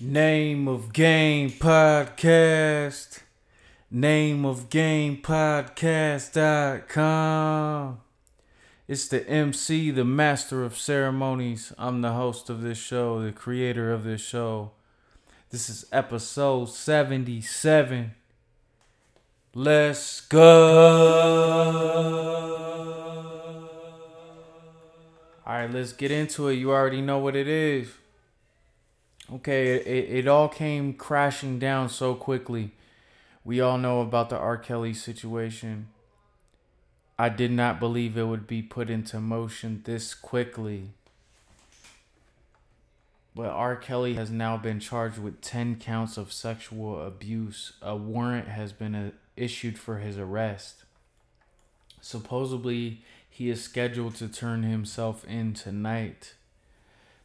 Name of Game Podcast. Name of Game Podcast.com. It's the MC, the master of ceremonies. I'm the host of this show, the creator of this show. This is episode 77. Let's go. All right, let's get into it. You already know what it is. Okay, it, it all came crashing down so quickly. We all know about the R. Kelly situation. I did not believe it would be put into motion this quickly. But R. Kelly has now been charged with 10 counts of sexual abuse. A warrant has been uh, issued for his arrest. Supposedly, he is scheduled to turn himself in tonight.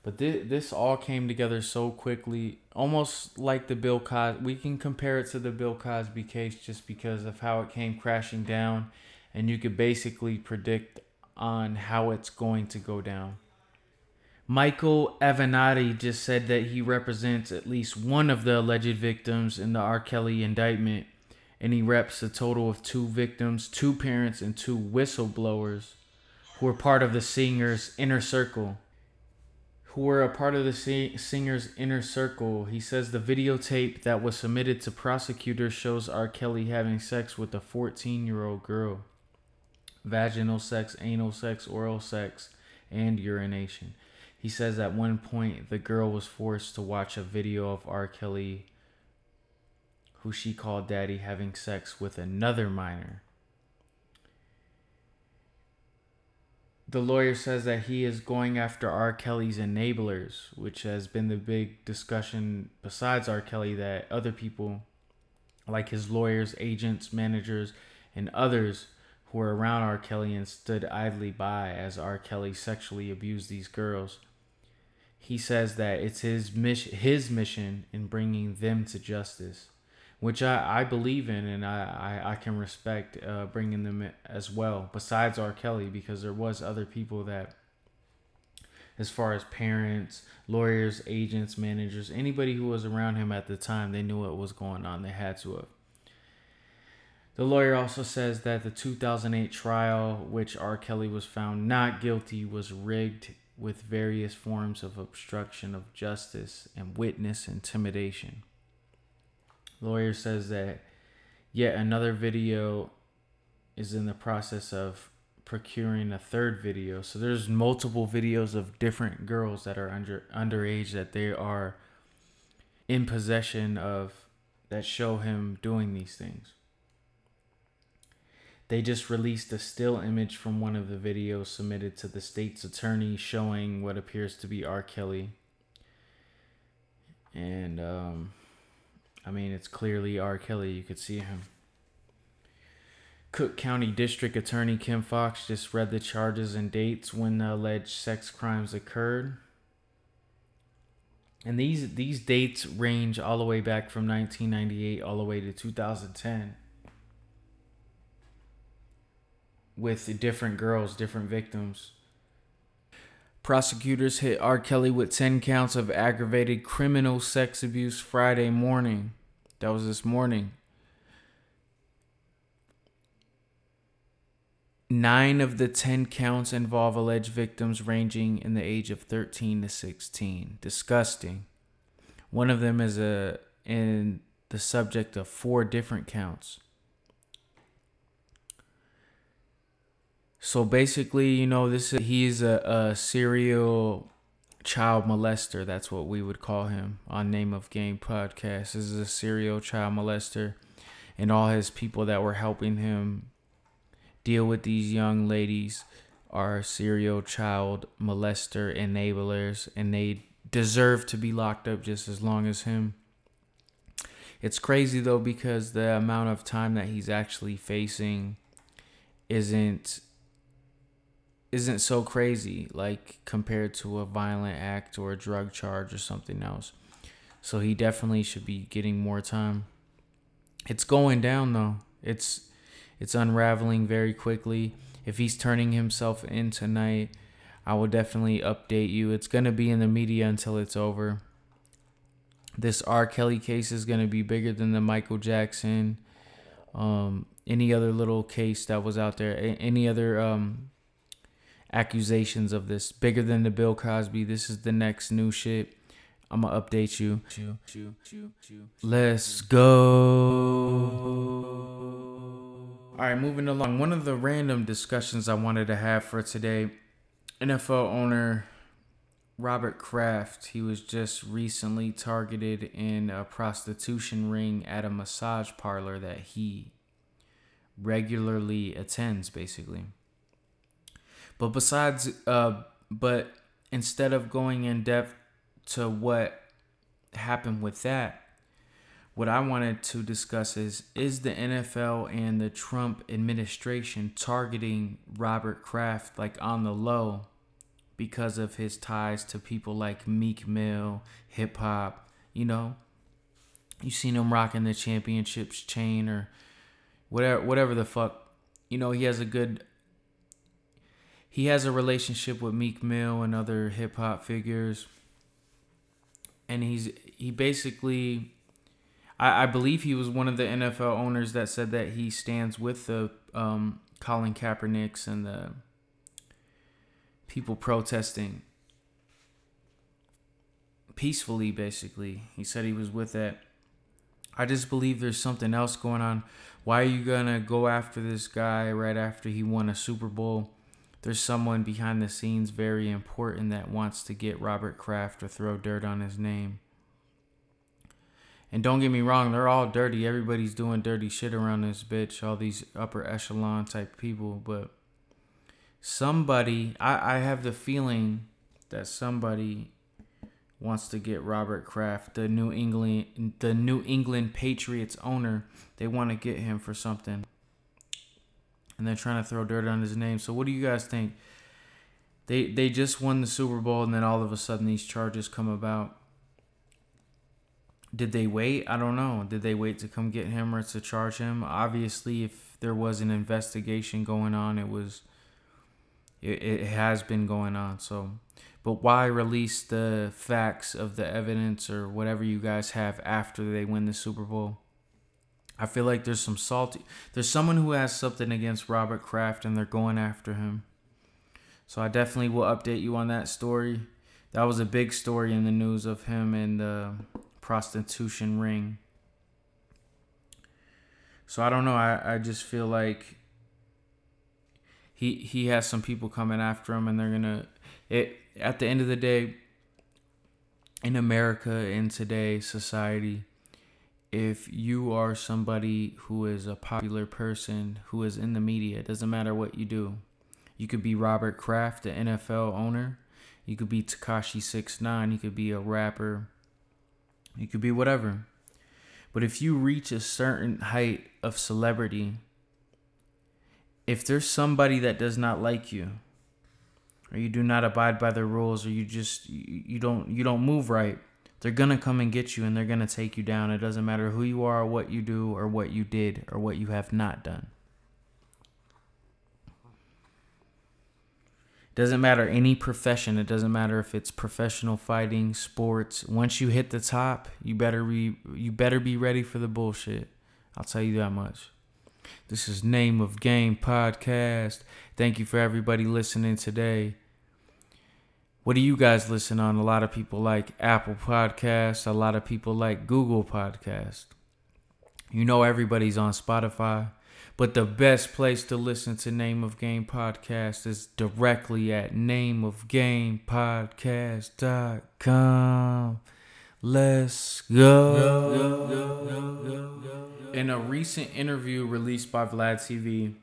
But this, this all came together so quickly, almost like the Bill Cosby. We can compare it to the Bill Cosby case just because of how it came crashing down, and you could basically predict on how it's going to go down. Michael Avenatti just said that he represents at least one of the alleged victims in the R. Kelly indictment, and he reps a total of two victims, two parents, and two whistleblowers who were part of the singer's inner circle who were a part of the singer's inner circle. He says the videotape that was submitted to prosecutors shows R. Kelly having sex with a 14 year old girl. Vaginal sex, anal sex, oral sex, and urination. He says at one point the girl was forced to watch a video of R. Kelly, who she called daddy, having sex with another minor. The lawyer says that he is going after R. Kelly's enablers, which has been the big discussion besides R. Kelly that other people, like his lawyers, agents, managers, and others who were around R. Kelly and stood idly by as R. Kelly sexually abused these girls. He says that it's his mission, his mission in bringing them to justice which I, I believe in and I, I, I can respect uh, bringing them as well, besides R. Kelly, because there was other people that, as far as parents, lawyers, agents, managers, anybody who was around him at the time, they knew what was going on. They had to have. The lawyer also says that the 2008 trial, which R. Kelly was found not guilty, was rigged with various forms of obstruction of justice and witness intimidation lawyer says that yet another video is in the process of procuring a third video. So there's multiple videos of different girls that are under underage that they are in possession of that show him doing these things. They just released a still image from one of the videos submitted to the state's attorney showing what appears to be R. Kelly. And um I mean, it's clearly R. Kelly. You could see him. Cook County District Attorney Kim Foxx just read the charges and dates when the alleged sex crimes occurred. And these these dates range all the way back from 1998 all the way to 2010 with different girls, different victims. Prosecutors hit R. Kelly with 10 counts of aggravated criminal sex abuse Friday morning. That was this morning. Nine of the 10 counts involve alleged victims ranging in the age of 13 to 16. Disgusting. One of them is a in the subject of four different counts. So basically, you know, this is, he's a, a serial child molester. That's what we would call him on Name of Game podcast. This is a serial child molester, and all his people that were helping him deal with these young ladies are serial child molester enablers, and they deserve to be locked up just as long as him. It's crazy though because the amount of time that he's actually facing isn't isn't so crazy like compared to a violent act or a drug charge or something else. So he definitely should be getting more time. It's going down though. It's it's unraveling very quickly. If he's turning himself in tonight, I will definitely update you. It's going to be in the media until it's over. this R. Kelly case is gonna be bigger than the Michael Jackson, um, any other little case that was out there, any other um, accusations of this, bigger than the Bill Cosby. This is the next new shit. I'm gonna update you. Let's go. All right, moving along. One of the random discussions I wanted to have for today NFL owner Robert Kraft, he was just recently targeted in a prostitution ring at a massage parlor that he regularly attends, basically. But besides, uh, but instead of going in depth to what happened with that, what I wanted to discuss is is the NFL and the Trump administration targeting Robert Kraft like on the low because of his ties to people like Meek Mill, hip hop, you know. You seen him rocking the championships chain or whatever whatever the fuck. You know, he has a good he has a relationship with Meek Mill and other hip hop figures. And he's he basically I, I believe he was one of the NFL owners that said that he stands with the um, Colin Kaepernicks and the people protesting peacefully basically. He said he was with that. I just believe there's something else going on. Why are you gonna go after this guy right after he won a super bowl there's someone behind the scenes very important that wants to get robert kraft or throw dirt on his name. And don't get me wrong they're all dirty. Everybody's doing dirty shit around this bitch all these upper echelon type people but somebody I, I have the feeling that somebody wants to get Robert Kraft, the New England the New England Patriots owner, they want to get him for something. And they're trying to throw dirt on his name. So what do you guys think? They they just won the Super Bowl and then all of a sudden these charges come about. Did they wait? I don't know. Did they wait to come get him or to charge him? Obviously, if there was an investigation going on, it was it, it has been going on. So, but why release the facts of the evidence or whatever you guys have after they win the Super Bowl? I feel like there's some salty. There's someone who has something against Robert Kraft and they're going after him. So I definitely will update you on that story. That was a big story in the news of him and the prostitution ring. So I don't know. I, I just feel like he he has some people coming after him and they're gonna it at the end of the day in america in today's society if you are somebody who is a popular person who is in the media it doesn't matter what you do you could be robert kraft the nfl owner you could be Tekashi Six Nine. You could be a rapper. You could be whatever. But if you reach a certain height of celebrity, if there's somebody that does not like you or you do not abide by the rules or you just you don't you don't move right they're gonna come and get you and they're gonna take you down. It doesn't matter who you are or what you do or what you did or what you have not done. Doesn't matter any profession. It doesn't matter if it's professional fighting sports. Once you hit the top you better be you better be ready for the bullshit. I'll tell you that much. This is Name of Game Podcast. Thank you for everybody listening today. What do you guys listen on? A lot of people like Apple Podcasts, a lot of people like Google Podcast. You know everybody's on Spotify, but the best place to listen to Name of Game Podcast is directly at nameofgamepodcast.com. Let's go. In a recent interview released by Vlad TV,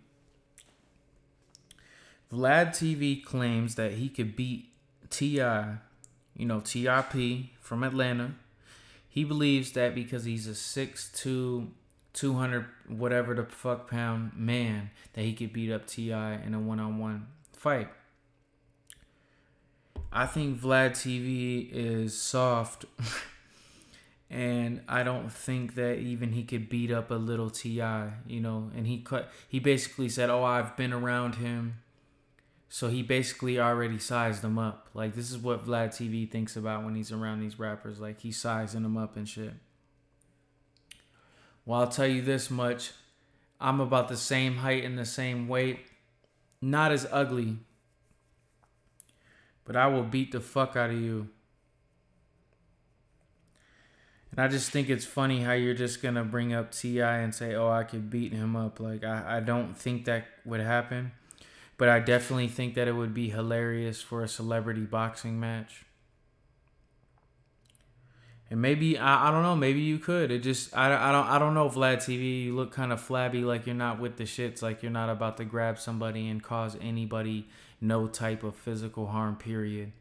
Vlad TV claims that he could beat T.I., you know, T.I.P. from Atlanta. He believes that because he's a 6'2, 200, whatever the fuck pound man, that he could beat up T.I. in a one on one fight. I think Vlad TV is soft. and I don't think that even he could beat up a little T.I., you know. And he cut. He basically said, "Oh, I've been around him So he basically already sized them up. Like this is what Vlad TV thinks about when he's around these rappers. Like he's sizing them up and shit. Well, I'll tell you this much. I'm about the same height and the same weight. Not as ugly. But I will beat the fuck out of you. And I just think it's funny how you're just gonna bring up T.I. and say, "Oh, I could beat him up." Like I, I don't think that would happen, but I definitely think that it would be hilarious for a celebrity boxing match. And maybe I, I don't know. Maybe you could. It just I, I don't I don't know. Vlad TV, you look kind of flabby, like you're not with the shits, like you're not about to grab somebody and cause anybody no type of physical harm. Period.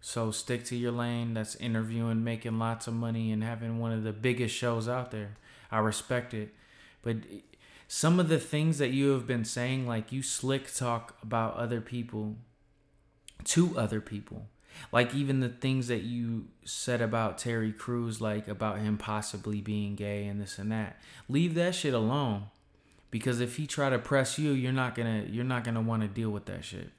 So stick to your lane. That's interviewing, making lots of money, and having one of the biggest shows out there. I respect it, but some of the things that you have been saying, like you slick talk about other people to other people like even the things that you said about Terry Crews, like about him possibly being gay and this and that. Leave that shit alone. Because if he try to press you, you're not gonna you're not gonna want to deal with that shit.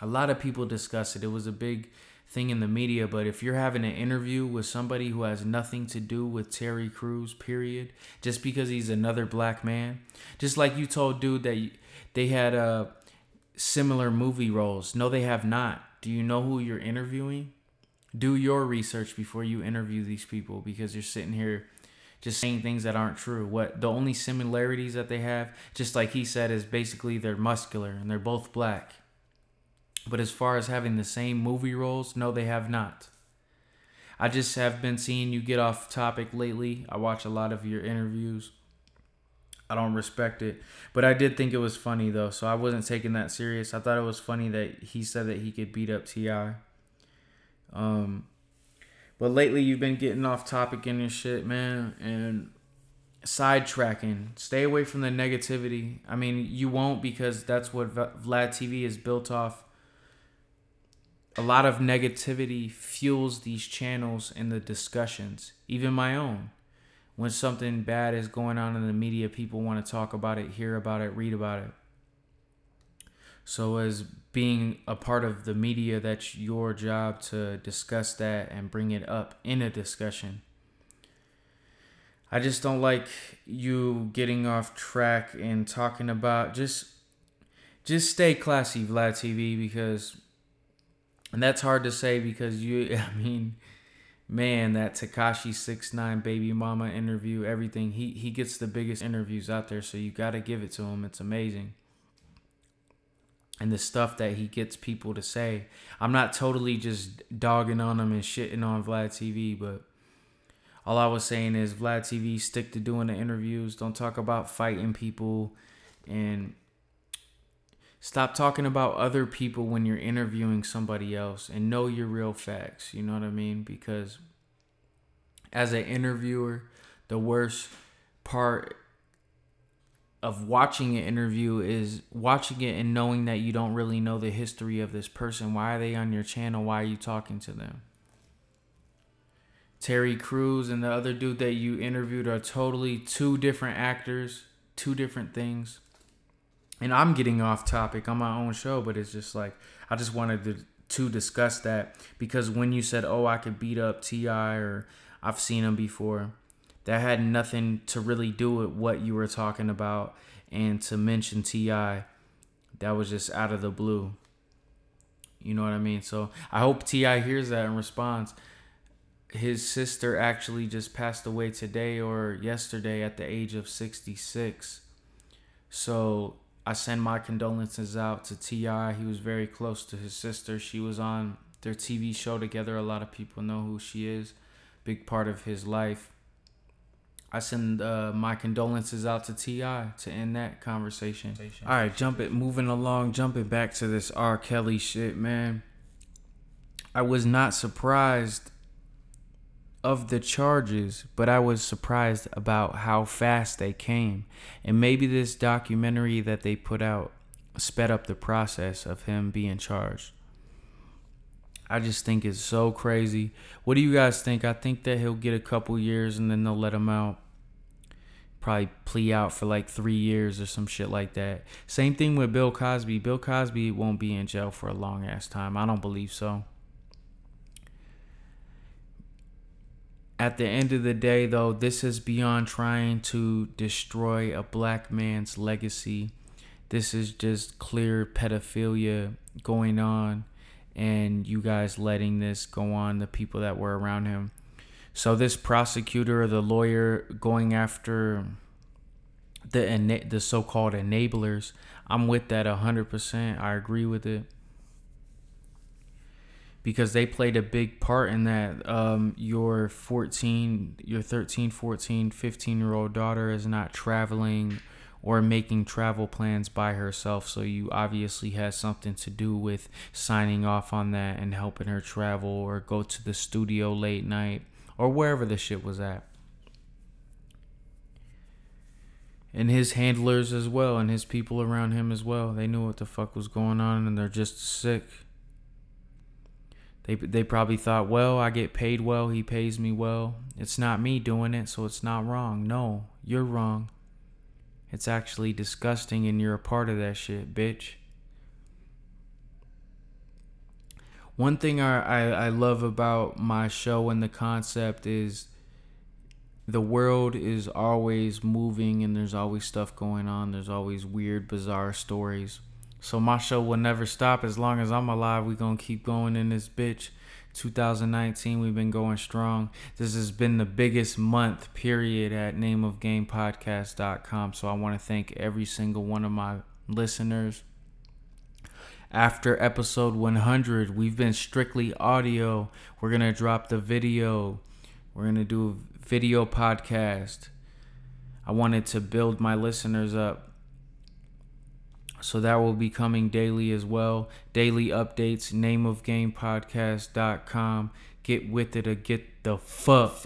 A lot of people discuss it. It was a big thing in the media, but if you're having an interview with somebody who has nothing to do with Terry Crews, period, just because he's another black man, just like you told dude that they had uh similar movie roles. No, they have not do you know who you're interviewing? Do your research before you interview these people because you're sitting here just saying things that aren't true. What the only similarities that they have, just like he said, is basically they're muscular and they're both black. But as far as having the same movie roles, no, they have not. I just have been seeing you get off topic lately. I watch a lot of your interviews. I don't respect it. But I did think it was funny though, so I wasn't taking that serious. I thought it was funny that he said that he could beat up T.I. Um but lately you've been getting off topic in your shit, man, and sidetracking. Stay away from the negativity. I mean, you won't because that's what Vlad TV is built off. A lot of negativity fuels these channels and the discussions, even my own when something bad is going on in the media, people want to talk about it, hear about it, read about it. So, as being a part of the media, that's your job to discuss that and bring it up in a discussion. I just don't like you getting off track and talking about just just stay classy, Vlad TV, because and that's hard to say because you I mean man, that Tekashi Six Nine Baby Mama interview, everything. He he gets the biggest interviews out there, so you got to give it to him. It's amazing. And the stuff that he gets people to say. I'm not totally just dogging on him and shitting on Vlad TV, but all I was saying is Vlad TV stick to doing the interviews. Don't talk about fighting people and Stop talking about other people when you're interviewing somebody else and know your real facts. You know what I mean? Because as an interviewer, the worst part of watching an interview is watching it and knowing that you don't really know the history of this person. Why are they on your channel? Why are you talking to them? Terry Crews and the other dude that you interviewed are totally two different actors, two different things and I'm getting off topic on my own show, but it's just like I just wanted to to discuss that because when you said, "Oh, I could beat up T.I.," or I've seen him before, that had nothing to really do with what you were talking about, and to mention T.I., that was just out of the blue. You know what I mean? So I hope T.I. hears that and responds. His sister actually just passed away today or yesterday at the age of 66. So I send my condolences out to T.I. He was very close to his sister. She was on their TV show together. A lot of people know who she is. Big part of his life. I send uh, my condolences out to T.I. to end that conversation. All right, jump it, moving along, jumping back to this R. Kelly shit, man. I was not surprised of the charges, but I was surprised about how fast they came. And maybe this documentary that they put out sped up the process of him being charged. I just think it's so crazy. What do you guys think? I think that he'll get a couple years and then they'll let him out. probably plea out for like three years or some shit like that. Same thing with Bill Cosby. Bill Cosby won't be in jail for a long ass time. I don't believe so. At the end of the day, though, this is beyond trying to destroy a black man's legacy. This is just clear pedophilia going on, and you guys letting this go on, the people that were around him. So, this prosecutor or the lawyer going after the, the so called enablers, I'm with that 100%. I agree with it because they played a big part in that um, your 14 your 13 14 15 year old daughter is not traveling or making travel plans by herself. So you obviously had something to do with signing off on that and helping her travel or go to the studio late night or wherever the shit was at. And his handlers as well and his people around him as well. They knew what the fuck was going on and they're just sick they they probably thought, well, I get paid well, he pays me well. It's not me doing it, so it's not wrong. No, you're wrong. It's actually disgusting and you're a part of that shit, bitch. One thing I, I, I love about my show and the concept is the world is always moving and there's always stuff going on. There's always weird, bizarre stories. So my show will never stop as long as I'm alive. We gonna keep going in this bitch. 2019, we've been going strong. This has been the biggest month period at nameofgamepodcast.com. So I want to thank every single one of my listeners. After episode 100, we've been strictly audio. We're gonna drop the video. We're gonna do a video podcast. I wanted to build my listeners up so that will be coming daily as well. Daily updates, nameofgamepodcast.com. Get with it or get the fuck. fuck.